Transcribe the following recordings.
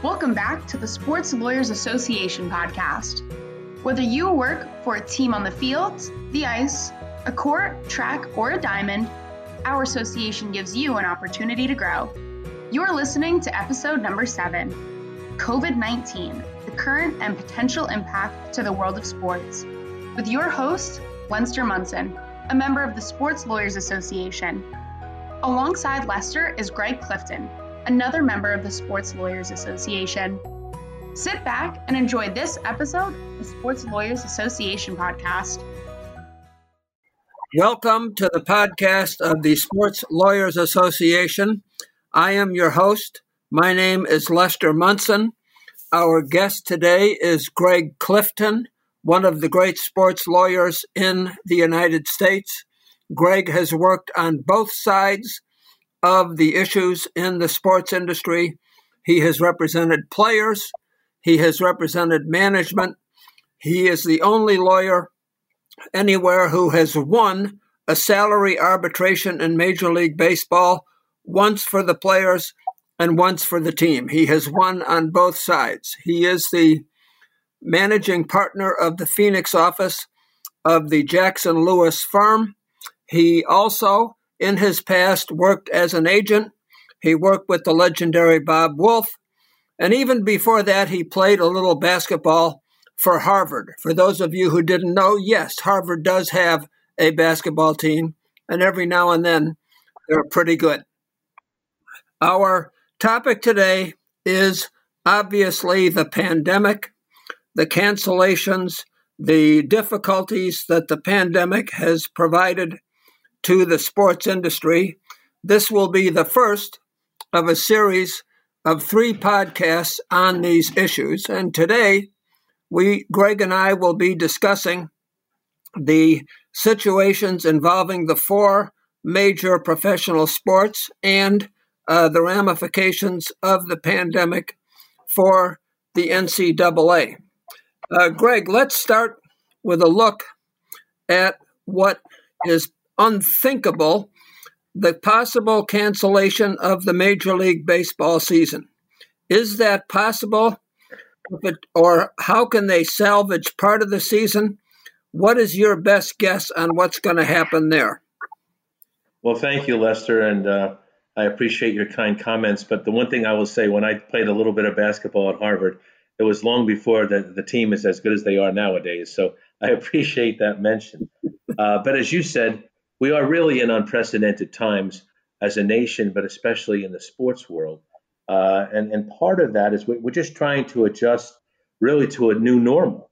Welcome back to the Sports Lawyers Association podcast. Whether you work for a team on the field, the ice, a court, track, or a diamond, our association gives you an opportunity to grow. You're listening to episode number seven COVID 19, the current and potential impact to the world of sports, with your host, Lester Munson, a member of the Sports Lawyers Association. Alongside Lester is Greg Clifton, another member of the Sports Lawyers Association. Sit back and enjoy this episode of the Sports Lawyers Association podcast. Welcome to the podcast of the Sports Lawyers Association. I am your host. My name is Lester Munson. Our guest today is Greg Clifton, one of the great sports lawyers in the United States. Greg has worked on both sides of the issues in the sports industry. He has represented players, he has represented management. He is the only lawyer anywhere who has won a salary arbitration in Major League Baseball, once for the players and once for the team. He has won on both sides. He is the managing partner of the Phoenix office of the Jackson Lewis firm. He also, in his past, worked as an agent. He worked with the legendary Bob Woolf. And even before that, he played a little basketball for Harvard. For those of you who didn't know, yes, Harvard does have a basketball team, and every now and then they're pretty good. Our topic today is obviously the pandemic, the cancellations, the difficulties that the pandemic has provided to the sports industry. This will be the first of a series of three podcasts on these issues. And today, we, Greg and I, will be discussing the situations involving the four major professional sports and uh, the ramifications of the pandemic for the NCAA. Uh, Greg, let's start with a look at what is unthinkable the possible cancellation of the Major League Baseball season. Is that possible? Or how can they salvage part of the season? What is your best guess on what's going to happen there? Well, thank you, Lester, and uh, I appreciate your kind comments. But the one thing I will say, when I played a little bit of basketball at Harvard, it was long before the, the team is as good as they are nowadays. So I appreciate that mention. Uh, but as you said, we are really in unprecedented times as a nation, but especially in the sports world. Uh, and, and part of that is we're just trying to adjust really to a new normal.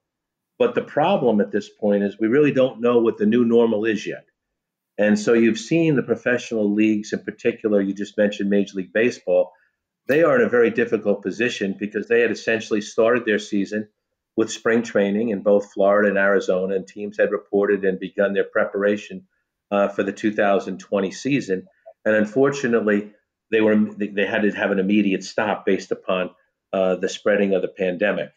But the problem at this point is we really don't know what the new normal is yet. And so you've seen the professional leagues, in particular, you just mentioned Major League Baseball, they are in a very difficult position because they had essentially started their season with spring training in both Florida and Arizona, and teams had reported and begun their preparation uh, for the 2020 season. And unfortunately, they were they had to have an immediate stop based upon uh, the spreading of the pandemic.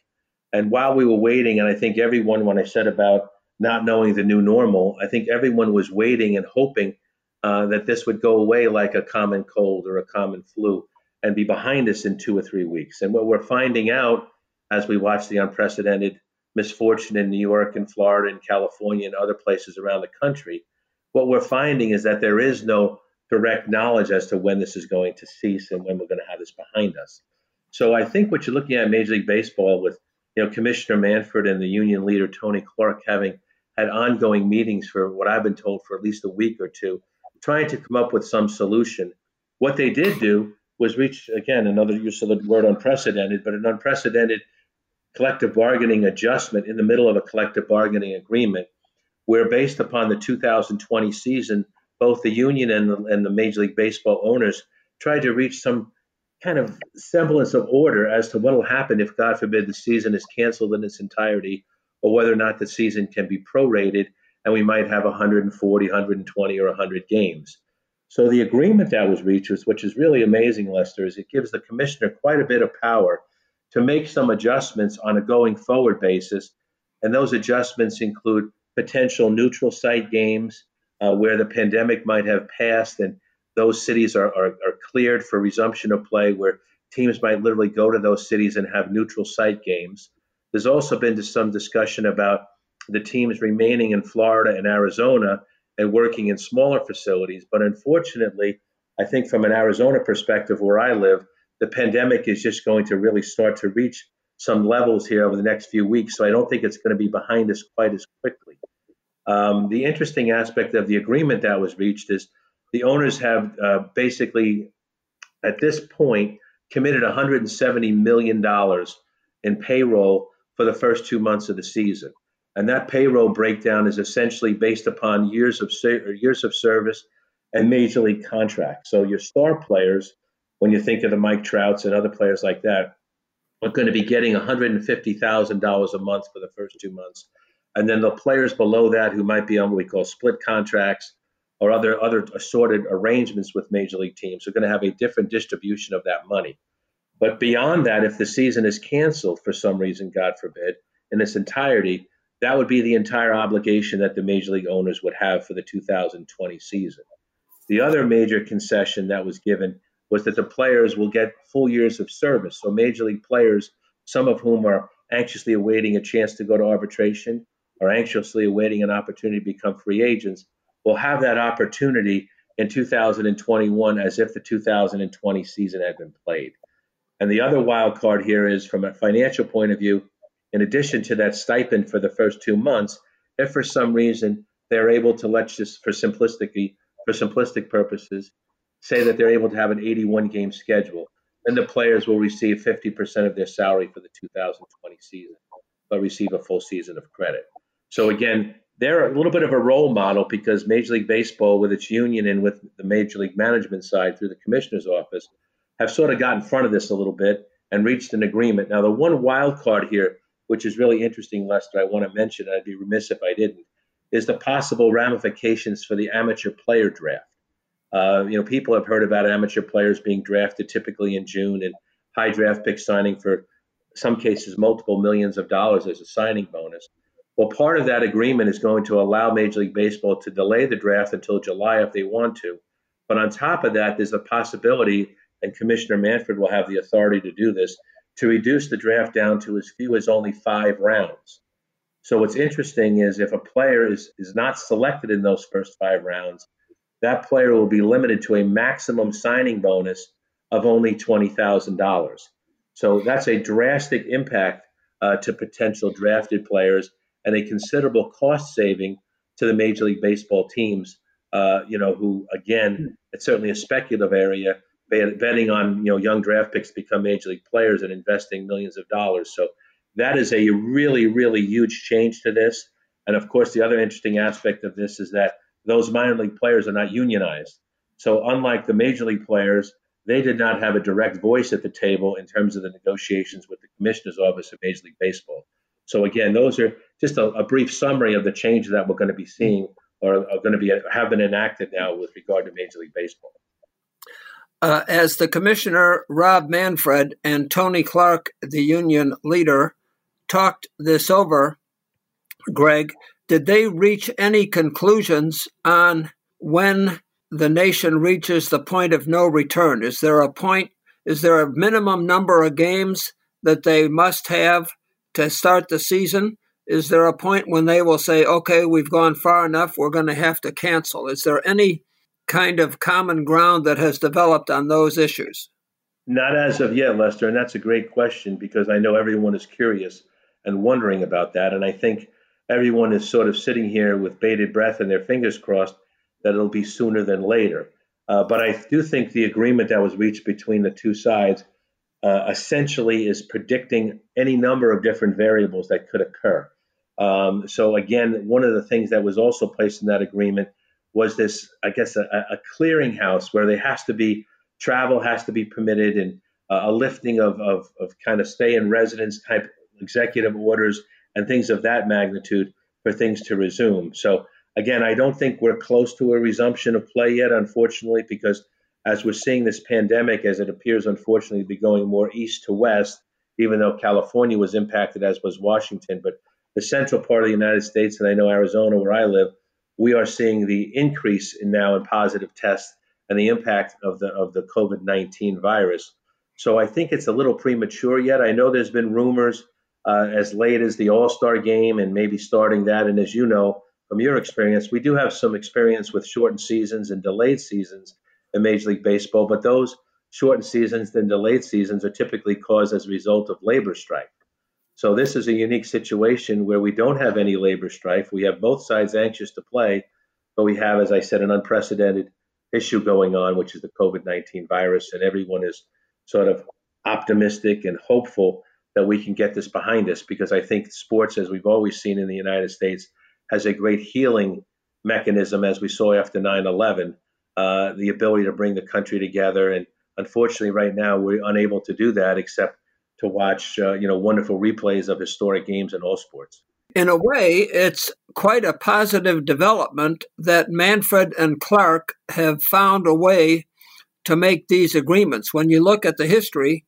And while we were waiting, and I think everyone, when I said about not knowing the new normal, I think everyone was waiting and hoping uh, that this would go away like a common cold or a common flu and be behind us in two or three weeks. And what we're finding out as we watch the unprecedented misfortune in New York and Florida and California and other places around the country, what we're finding is that there is no direct knowledge as to when this is going to cease and when we're going to have this behind us. So I think what you're looking at Major League Baseball with you know, Commissioner Manfred and the union leader Tony Clark having had ongoing meetings for what I've been told for at least a week or two, trying to come up with some solution. What they did do was reach again another use of the word unprecedented, but an unprecedented collective bargaining adjustment in the middle of a collective bargaining agreement, where based upon the 2020 season, both the union and the, and the Major League Baseball owners tried to reach some kind of semblance of order as to what will happen if, God forbid, the season is canceled in its entirety, or whether or not the season can be prorated and we might have 140, 120, or 100 games. So the agreement that was reached, which is really amazing, Lester, is it gives the commissioner quite a bit of power to make some adjustments on a going forward basis. And those adjustments include potential neutral site games uh, where the pandemic might have passed and those cities are, are, are cleared for resumption of play, where teams might literally go to those cities and have neutral site games. There's also been some discussion about the teams remaining in Florida and Arizona and working in smaller facilities. But unfortunately, I think from an Arizona perspective, where I live, the pandemic is just going to really start to reach some levels here over the next few weeks. So I don't think it's going to be behind us quite as quickly. Um, the interesting aspect of the agreement that was reached is the owners have uh, basically, at this point, committed $170 million in payroll for the first two months of the season. And that payroll breakdown is essentially based upon years of years of service and major league contracts. So your star players, when you think of the Mike Trouts and other players like that, are going to be getting $150,000 a month for the first two months. And then the players below that who might be on what we call split contracts or other other assorted arrangements with major league teams are going to have a different distribution of that money. But beyond that, if the season is canceled for some reason, God forbid, in its entirety, that would be the entire obligation that the major league owners would have for the 2020 season. The other major concession that was given was that the players will get full years of service. So, major league players, some of whom are anxiously awaiting a chance to go to arbitration or anxiously awaiting an opportunity to become free agents, will have that opportunity in 2021 as if the 2020 season had been played. And the other wild card here is from a financial point of view, in addition to that stipend for the first two months, if for some reason they're able to, let's just for for simplistic purposes, say that they're able to have an 81 game schedule, then the players will receive 50% of their salary for the 2020 season, but receive a full season of credit. So again, they're a little bit of a role model because Major League Baseball, with its union and with the Major League Management side through the commissioner's office, have sort of got in front of this a little bit and reached an agreement. Now, the one wild card here, which is really interesting, Lester, I want to mention, I'd be remiss if I didn't, is the possible ramifications for the amateur player draft. Uh, you know, people have heard about amateur players being drafted typically in June and high draft pick signing for some cases multiple millions of dollars as a signing bonus. Well, part of that agreement is going to allow Major League Baseball to delay the draft until July if they want to. But on top of that, there's a possibility and Commissioner Manfred will have the authority to do this, to reduce the draft down to as few as only five rounds. So what's interesting is if a player is, is not selected in those first five rounds, that player will be limited to a maximum signing bonus of only $20,000. So that's a drastic impact uh, to potential drafted players and a considerable cost saving to the Major League Baseball teams, uh, you know, who, again, it's certainly a speculative area, betting on you know young draft picks become major league players and investing millions of dollars. So that is a really really huge change to this. And of course, the other interesting aspect of this is that those minor league players are not unionized. So unlike the major league players, they did not have a direct voice at the table in terms of the negotiations with the commissioner's office of Major League Baseball. So again, those are just a, a brief summary of the changes that we're going to be seeing or are going to be have been enacted now with regard to Major League Baseball. Uh, as the commissioner, Rob Manfred, and Tony Clark, the union leader, talked this over, Greg, did they reach any conclusions on when the nation reaches the point of no return? Is there a point, is there a minimum number of games that they must have to start the season? Is there a point when they will say, okay, we've gone far enough, we're going to have to cancel? Is there any kind of common ground that has developed on those issues? Not as of yet, Lester, and that's a great question because I know everyone is curious and wondering about that. And I think everyone is sort of sitting here with bated breath and their fingers crossed that it'll be sooner than later. Uh, but I do think the agreement that was reached between the two sides uh, essentially is predicting any number of different variables that could occur. Um, so, again, one of the things that was also placed in that agreement was this, I guess, a, a clearinghouse where there has to be travel has to be permitted and uh, a lifting of, of, of kind of stay in residence type executive orders and things of that magnitude for things to resume. So again, I don't think we're close to a resumption of play yet, unfortunately, because as we're seeing this pandemic, as it appears unfortunately to be going more east to west, even though California was impacted, as was Washington, but the central part of the United States, and I know Arizona, where I live, we are seeing the increase in now in positive tests and the impact of the of the COVID nineteen virus. So I think it's a little premature yet. I know there's been rumors uh, as late as the All Star game and maybe starting that. And as you know from your experience, we do have some experience with shortened seasons and delayed seasons in Major League Baseball, but those shortened seasons and delayed seasons are typically caused as a result of labor strife. So this is a unique situation where we don't have any labor strife. We have both sides anxious to play, but we have, as I said, an unprecedented issue going on, which is the COVID 19 virus, and everyone is sort of optimistic and hopeful that we can get this behind us because I think sports, as we've always seen in the United States, has a great healing mechanism, as we saw after 9 11, uh, the ability to bring the country together. And unfortunately, right now, we're unable to do that except to watch, uh, you know, wonderful replays of historic games in all sports. In a way, it's quite a positive development that Manfred and Clark have found a way to make these agreements. When you look at the history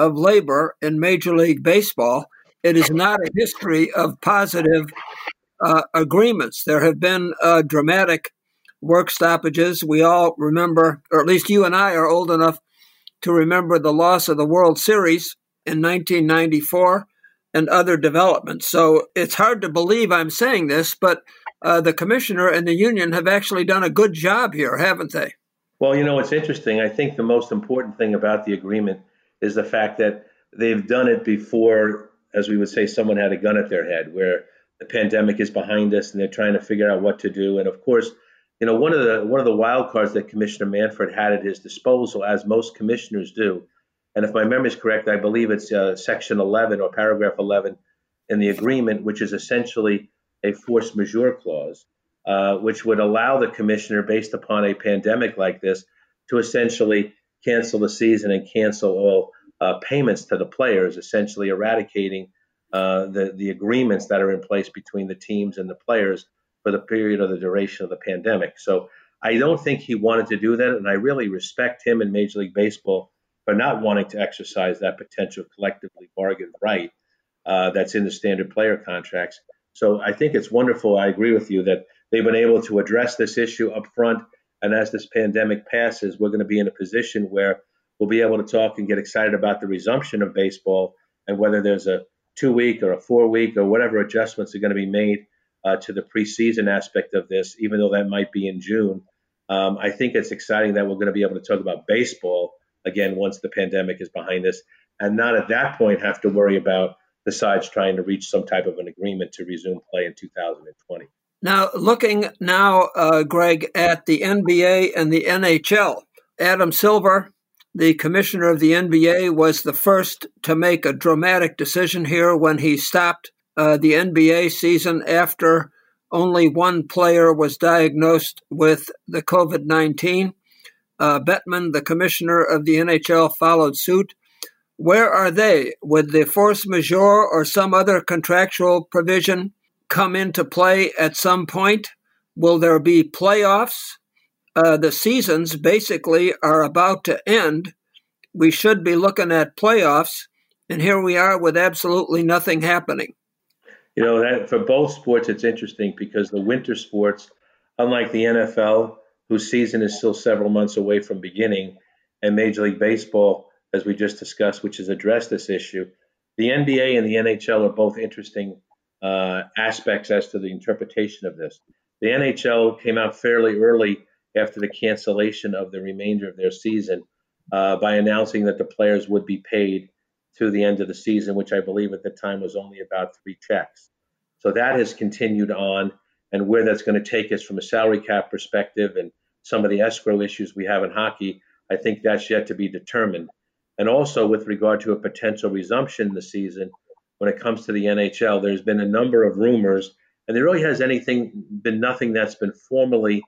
of labor in Major League Baseball, it is not a history of positive uh, agreements. There have been uh, dramatic work stoppages. We all remember, or at least you and I are old enough to remember the loss of the World Series in 1994 and other developments. So it's hard to believe I'm saying this, but uh, the commissioner and the union have actually done a good job here, haven't they? Well, you know, it's interesting. I think the most important thing about the agreement is the fact that they've done it before, as we would say, someone had a gun at their head, where the pandemic is behind us and they're trying to figure out what to do. And of course, you know, one of the one of the wild cards that Commissioner Manfred had at his disposal, as most commissioners do, and if my memory is correct, I believe it's uh, section 11 or paragraph 11 in the agreement, which is essentially a force majeure clause, uh, which would allow the commissioner, based upon a pandemic like this, to essentially cancel the season and cancel all uh, payments to the players, essentially eradicating uh, the the agreements that are in place between the teams and the players for the period of the duration of the pandemic. So I don't think he wanted to do that, and I really respect him in Major League Baseball for not wanting to exercise that potential collectively bargained right uh, that's in the standard player contracts. So I think it's wonderful. I agree with you that they've been able to address this issue up front. And as this pandemic passes, we're going to be in a position where we'll be able to talk and get excited about the resumption of baseball and whether there's a two week or a four week or whatever adjustments are going to be made uh, to the preseason aspect of this, even though that might be in June. Um, I think it's exciting that we're going to be able to talk about baseball again once the pandemic is behind us, and not at that point have to worry about the sides trying to reach some type of an agreement to resume play in 2020. Now, looking now, uh, Greg, at the NBA and the NHL, Adam Silver, the commissioner of the NBA, was the first to make a dramatic decision here when he stopped uh, the NBA season after only one player was diagnosed with the COVID 19 uh, Bettman, the commissioner of the NHL, followed suit. Where are they? Would the force majeure or some other contractual provision come into play at some point? Will there be playoffs? Uh, the seasons basically are about to end. We should be looking at playoffs, and here we are with absolutely nothing happening. You know that for both sports, it's interesting because the winter sports, unlike the NFL, whose season is still several months away from beginning, and Major League Baseball, as we just discussed, which has addressed this issue. The NBA and the NHL are both interesting uh, aspects as to the interpretation of this. The NHL came out fairly early after the cancellation of the remainder of their season uh, by announcing that the players would be paid to the end of the season, which I believe at the time was only about three checks. So that has continued on, and where that's going to take us from a salary cap perspective and some of the escrow issues we have in hockey, I think that's yet to be determined. And also with regard to a potential resumption the season, when it comes to the NHL, there's been a number of rumors, and there really has anything been nothing that's been formally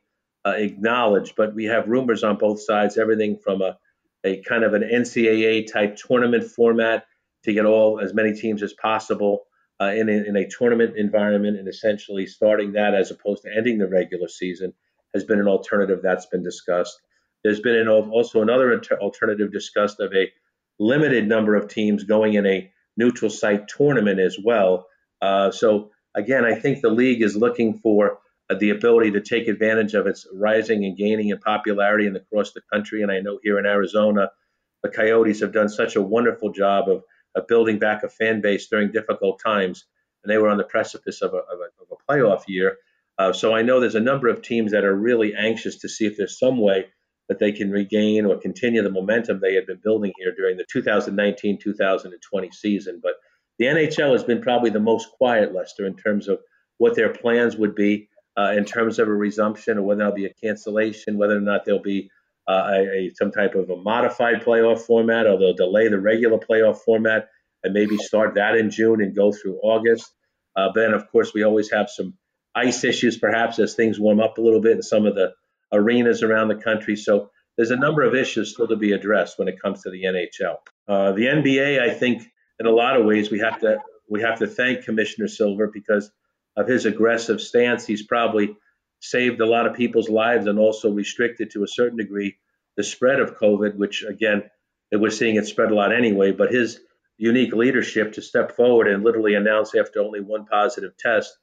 uh, acknowledged. But we have rumors on both sides, everything from a, a kind of an NCAA type tournament format to get all as many teams as possible uh, in, a, in a tournament environment, and essentially starting that as opposed to ending the regular season has been an alternative that's been discussed. There's been an, also another alternative discussed of a limited number of teams going in a neutral site tournament as well. Uh, so again, I think the league is looking for uh, the ability to take advantage of its rising and gaining in popularity and across the country. And I know here in Arizona, the Coyotes have done such a wonderful job of, of building back a fan base during difficult times. And they were on the precipice of a, of a, of a playoff year. Uh, so I know there's a number of teams that are really anxious to see if there's some way that they can regain or continue the momentum they had been building here during the 2019 2020 season. But the NHL has been probably the most quiet, Lester, in terms of what their plans would be uh, in terms of a resumption or whether there'll be a cancellation, whether or not there'll be uh, a, a, some type of a modified playoff format, or they'll delay the regular playoff format and maybe start that in June and go through August. Uh, then, of course, we always have some ice issues, perhaps as things warm up a little bit and some of the arenas around the country. So there's a number of issues still to be addressed when it comes to the NHL. Uh, the NBA, I think, in a lot of ways, we have to we have to thank Commissioner Silver because of his aggressive stance. He's probably saved a lot of people's lives and also restricted to a certain degree the spread of COVID, which again, we're seeing it spread a lot anyway. But his unique leadership to step forward and literally announce after only one positive test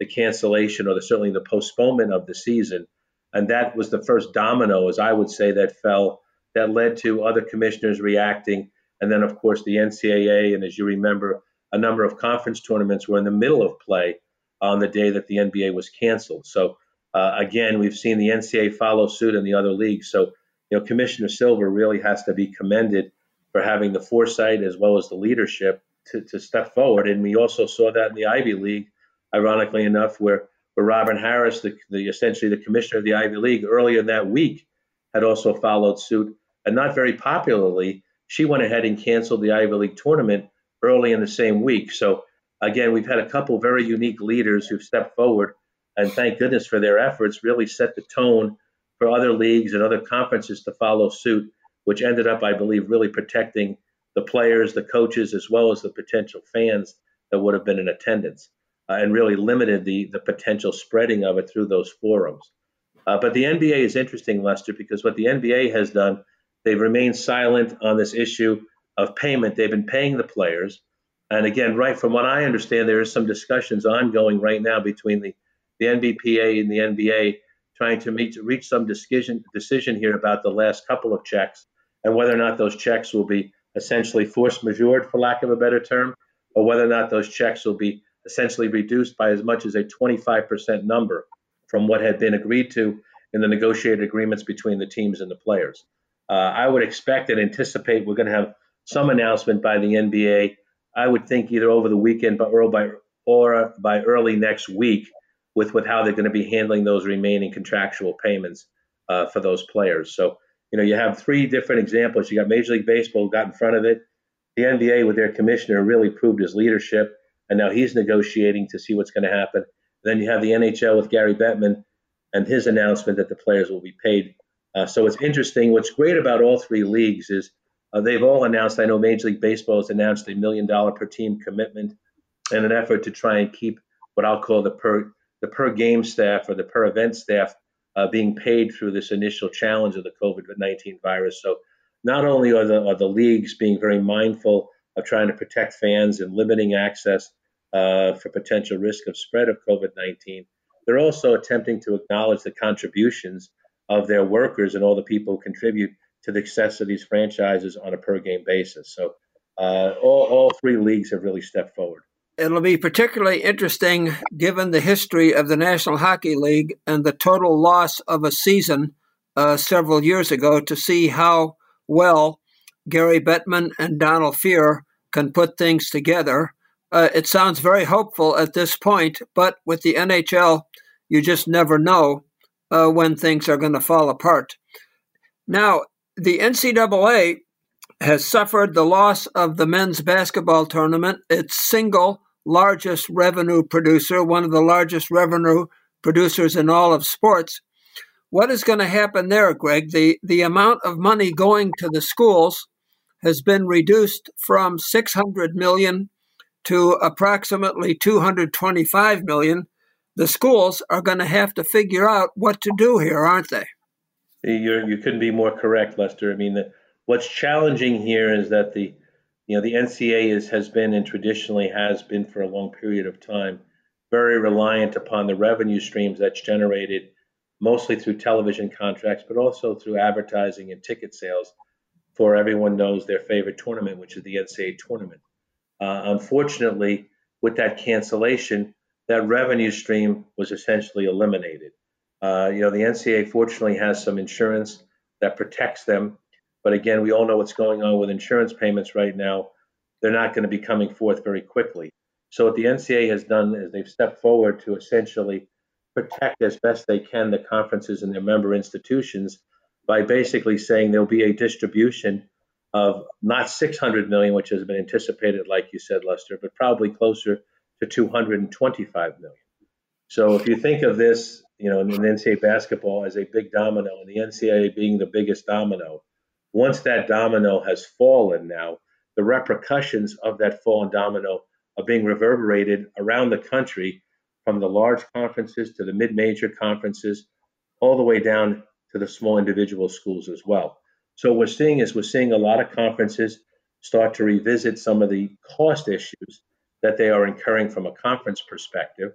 the cancellation or the, certainly the postponement of the season. And that was the first domino, as I would say, that fell that led to other commissioners reacting. And then, of course, the NCAA, and as you remember, a number of conference tournaments were in the middle of play on the day that the NBA was canceled. So, uh, again, we've seen the NCAA follow suit in the other leagues. So, you know, Commissioner Silver really has to be commended for having the foresight as well as the leadership to, to step forward. And we also saw that in the Ivy League, ironically enough, where, where Robin Harris, the, the essentially the commissioner of the Ivy League, earlier that week had also followed suit. And not very popularly, she went ahead and canceled the Ivy League tournament early in the same week. So again, we've had a couple very unique leaders who've stepped forward, and thank goodness for their efforts, really set the tone for other leagues and other conferences to follow suit which ended up, I believe, really protecting the players, the coaches, as well as the potential fans that would have been in attendance, uh, and really limited the the potential spreading of it through those forums. Uh, but the NBA is interesting, Lester, because what the NBA has done, they've remained silent on this issue of payment. They've been paying the players, and again, right from what I understand, there is some discussions ongoing right now between the the NBPA and the NBA trying to meet, to reach some decision decision here about the last couple of checks and whether or not those checks will be essentially force majeure, for lack of a better term, or whether or not those checks will be essentially reduced by as much as a 25% number from what had been agreed to in the negotiated agreements between the teams and the players. Uh, I would expect and anticipate we're going to have some announcement by the NBA. I would think either over the weekend, or by or by early next week, with with how they're going to be handling those remaining contractual payments uh, for those players. So you know, you have three different examples. You got Major League Baseball got in front of it. The NBA with their commissioner really proved his leadership, and now he's negotiating to see what's going to happen. Then you have the NHL with Gary Bettman and his announcement that the players will be paid. Uh, so it's interesting. What's great about all three leagues is uh, they've all announced. I know Major League Baseball has announced a million dollar per team commitment in an effort to try and keep what I'll call the per the per game staff or the per event staff uh, being paid through this initial challenge of the COVID 19 virus. So, not only are the, are the leagues being very mindful of trying to protect fans and limiting access uh, for potential risk of spread of COVID 19, they're also attempting to acknowledge the contributions of their workers and all the people who contribute to the success of these franchises on a per game basis. So, uh, all, all three leagues have really stepped forward. It'll be particularly interesting given the history of the National Hockey League and the total loss of a season uh, several years ago to see how well Gary Bettman and Donald Fehr can put things together. Uh, it sounds very hopeful at this point, but with the NHL, you just never know uh, when things are going to fall apart. Now, the NCAA has suffered the loss of the men's basketball tournament, its single largest revenue producer, one of the largest revenue producers in all of sports. What is going to happen there, Greg? The, the amount of money going to the schools has been reduced from 600 million to approximately 225 million. The schools are going to have to figure out what to do here, aren't they? You're, you couldn't be more correct, Lester. I mean, the, what's challenging here is that the you know, the NCAA is, has been and traditionally has been for a long period of time very reliant upon the revenue streams that's generated mostly through television contracts, but also through advertising and ticket sales for everyone knows their favorite tournament, which is the NCAA tournament. Uh, unfortunately, with that cancellation, that revenue stream was essentially eliminated. Uh, you know, the NCAA fortunately has some insurance that protects them, but again, we all know what's going on with insurance payments right now. They're not going to be coming forth very quickly. So what the NCAA has done is they've stepped forward to essentially protect as best they can the conferences and their member institutions by basically saying there'll be a distribution of not 600 million, which has been anticipated, like you said, Lester, but probably closer to 225 million. So if you think of this, you know, in NCAA basketball as a big domino, and the NCAA being the biggest domino, once that domino has fallen now, the repercussions of that fallen domino are being reverberated around the country from the large conferences to the mid-major conferences, all the way down to the small individual schools as well. So what we're seeing is we're seeing a lot of conferences start to revisit some of the cost issues that they are incurring from a conference perspective.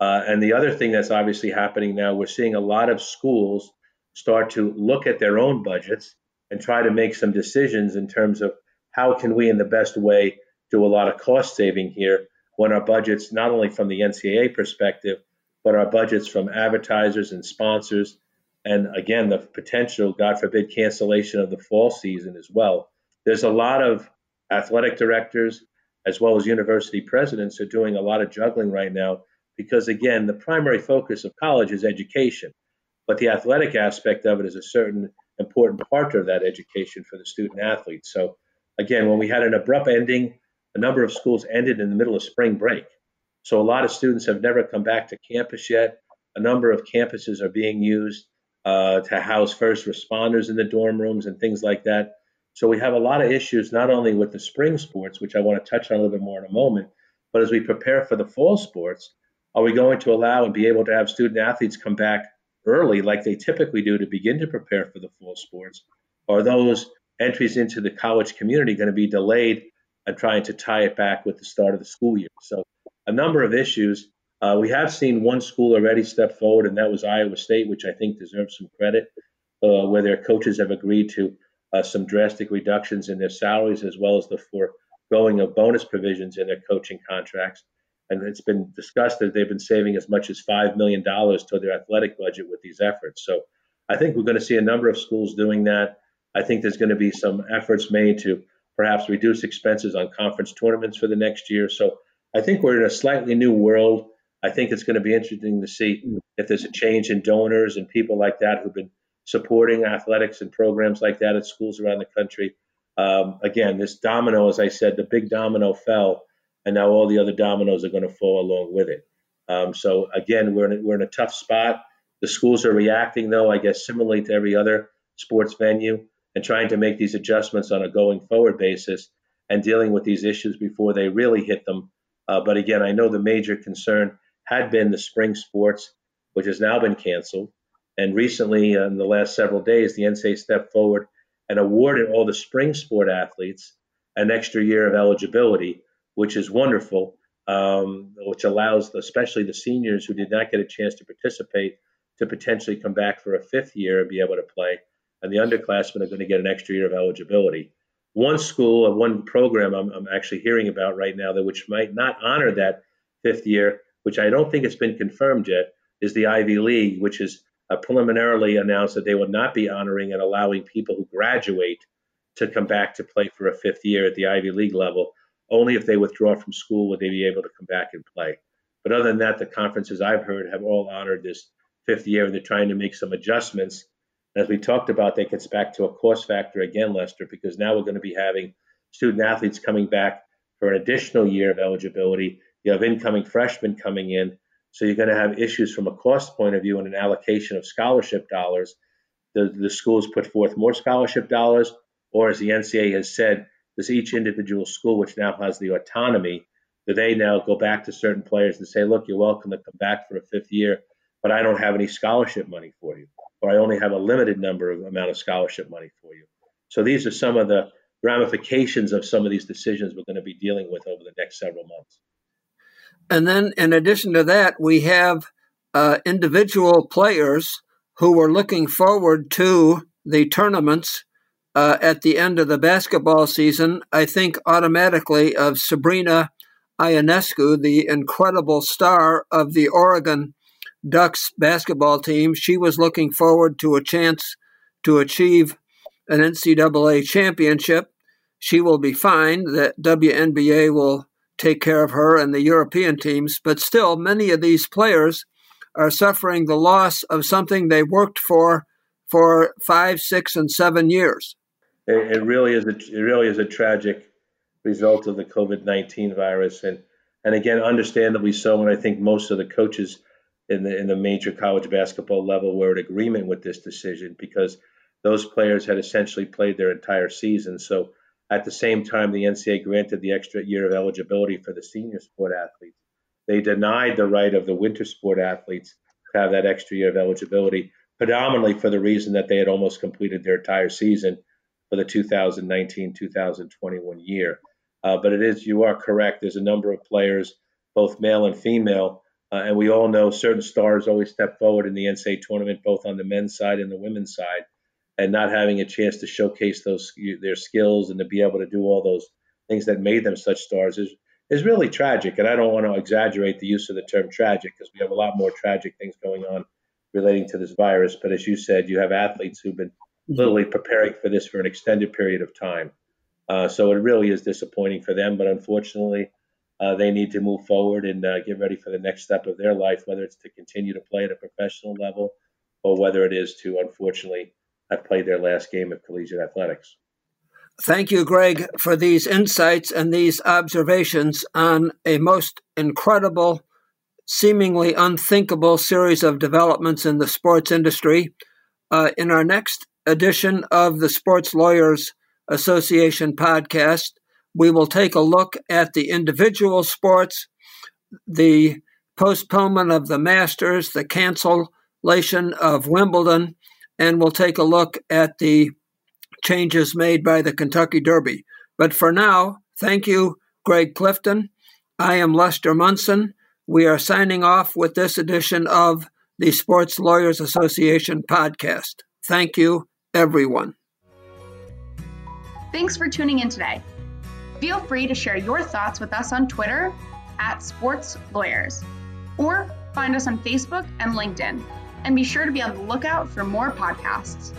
Uh, and the other thing that's obviously happening now, we're seeing a lot of schools start to look at their own budgets and try to make some decisions in terms of how can we, in the best way, do a lot of cost saving here when our budgets, not only from the NCAA perspective, but our budgets from advertisers and sponsors, and again, the potential, God forbid, cancellation of the fall season as well. There's a lot of athletic directors as well as university presidents are doing a lot of juggling right now because, again, the primary focus of college is education, but the athletic aspect of it is a certain important part of that education for the student athletes. So, again, when we had an abrupt ending a number of schools ended in the middle of spring break. So a lot of students have never come back to campus yet. A number of campuses are being used uh, to house first responders in the dorm rooms and things like that. So we have a lot of issues, not only with the spring sports, which I want to touch on a little bit more in a moment, but as we prepare for the fall sports, are we going to allow and be able to have student athletes come back early like they typically do to begin to prepare for the fall sports? Or are those entries into the college community going to be delayed and trying to tie it back with the start of the school year. So, a number of issues. Uh, we have seen one school already step forward, and that was Iowa State, which I think deserves some credit, uh, where their coaches have agreed to uh, some drastic reductions in their salaries as well as the foregoing of bonus provisions in their coaching contracts. And it's been discussed that they've been saving as much as $5 million to their athletic budget with these efforts. So I think we're going to see a number of schools doing that. I think there's going to be some efforts made to perhaps reduce expenses on conference tournaments for the next year. So I think we're in a slightly new world. I think it's going to be interesting to see if there's a change in donors and people like that who've been supporting athletics and programs like that at schools around the country. Um, again, this domino, as I said, the big domino fell, and now all the other dominoes are going to fall along with it. Um, so again, we're in a, we're in a tough spot. The schools are reacting, though, I guess, similarly to every other sports venue and trying to make these adjustments on a going forward basis and dealing with these issues before they really hit them. Uh, but again, I know the major concern had been the spring sports, which has now been canceled. And recently, uh, in the last several days, the NCAA stepped forward and awarded all the spring sport athletes an extra year of eligibility, which is wonderful, um, which allows especially the seniors who did not get a chance to participate to potentially come back for a fifth year and be able to play and the underclassmen are going to get an extra year of eligibility. One school or one program I'm, I'm actually hearing about right now that which might not honor that fifth year, which I don't think it's been confirmed yet, is the Ivy League, which has uh, preliminarily announced that they will not be honoring and allowing people who graduate to come back to play for a fifth year at the Ivy League level. Only if they withdraw from school would they be able to come back and play. But other than that, the conferences I've heard have all honored this fifth year, and they're trying to make some adjustments as we talked about, that gets back to a cost factor again, Lester, because now we're going to be having student athletes coming back for an additional year of eligibility. You have incoming freshmen coming in. So you're going to have issues from a cost point of view and an allocation of scholarship dollars. The, the schools put forth more scholarship dollars, or as the NCA has said, does each individual school, which now has the autonomy, do they now go back to certain players and say, look, you're welcome to come back for a fifth year, but I don't have any scholarship money for you or I only have a limited number of amount of scholarship money for you. So these are some of the ramifications of some of these decisions we're going to be dealing with over the next several months. And then, in addition to that, we have uh, individual players who were looking forward to the tournaments uh, at the end of the basketball season. I think automatically of Sabrina Ionescu, the incredible star of the Oregon Ducks basketball team. She was looking forward to a chance to achieve an NCAA championship. She will be fine. that WNBA will take care of her and the European teams, but still, many of these players are suffering the loss of something they worked for for five, six, and seven years. It, it really is. A, it really is a tragic result of the COVID nineteen virus, and and again, understandably so. And I think most of the coaches in the in the major college basketball level were in agreement with this decision because those players had essentially played their entire season. So at the same time, the NCAA granted the extra year of eligibility for the senior sport athletes. They denied the right of the winter sport athletes to have that extra year of eligibility, predominantly for the reason that they had almost completed their entire season for the 2019 2021 year. Uh, but it is, you are correct. There's a number of players, both male and female, uh, and we all know certain stars always step forward in the NCAA tournament, both on the men's side and the women's side, and not having a chance to showcase those their skills and to be able to do all those things that made them such stars is is really tragic. And I don't want to exaggerate the use of the term tragic because we have a lot more tragic things going on relating to this virus. But as you said, you have athletes who've been mm-hmm. literally preparing for this for an extended period of time. Uh, so it really is disappointing for them. But unfortunately, uh, they need to move forward and uh, get ready for the next step of their life, whether it's to continue to play at a professional level or whether it is to, unfortunately, have played their last game of collegiate athletics. Thank you, Greg, for these insights and these observations on a most incredible, seemingly unthinkable series of developments in the sports industry. Uh, in our next edition of the Sports Lawyers Association podcast, we will take a look at the individual sports, the postponement of the Masters, the cancellation of Wimbledon, and we'll take a look at the changes made by the Kentucky Derby. But for now, thank you, Greg Clifton. I am Lester Munson. We are signing off with this edition of the Sports Lawyers Association podcast. Thank you, everyone. Thanks for tuning in today. Feel free to share your thoughts with us on Twitter at Sports Lawyers or find us on Facebook and LinkedIn. And be sure to be on the lookout for more podcasts.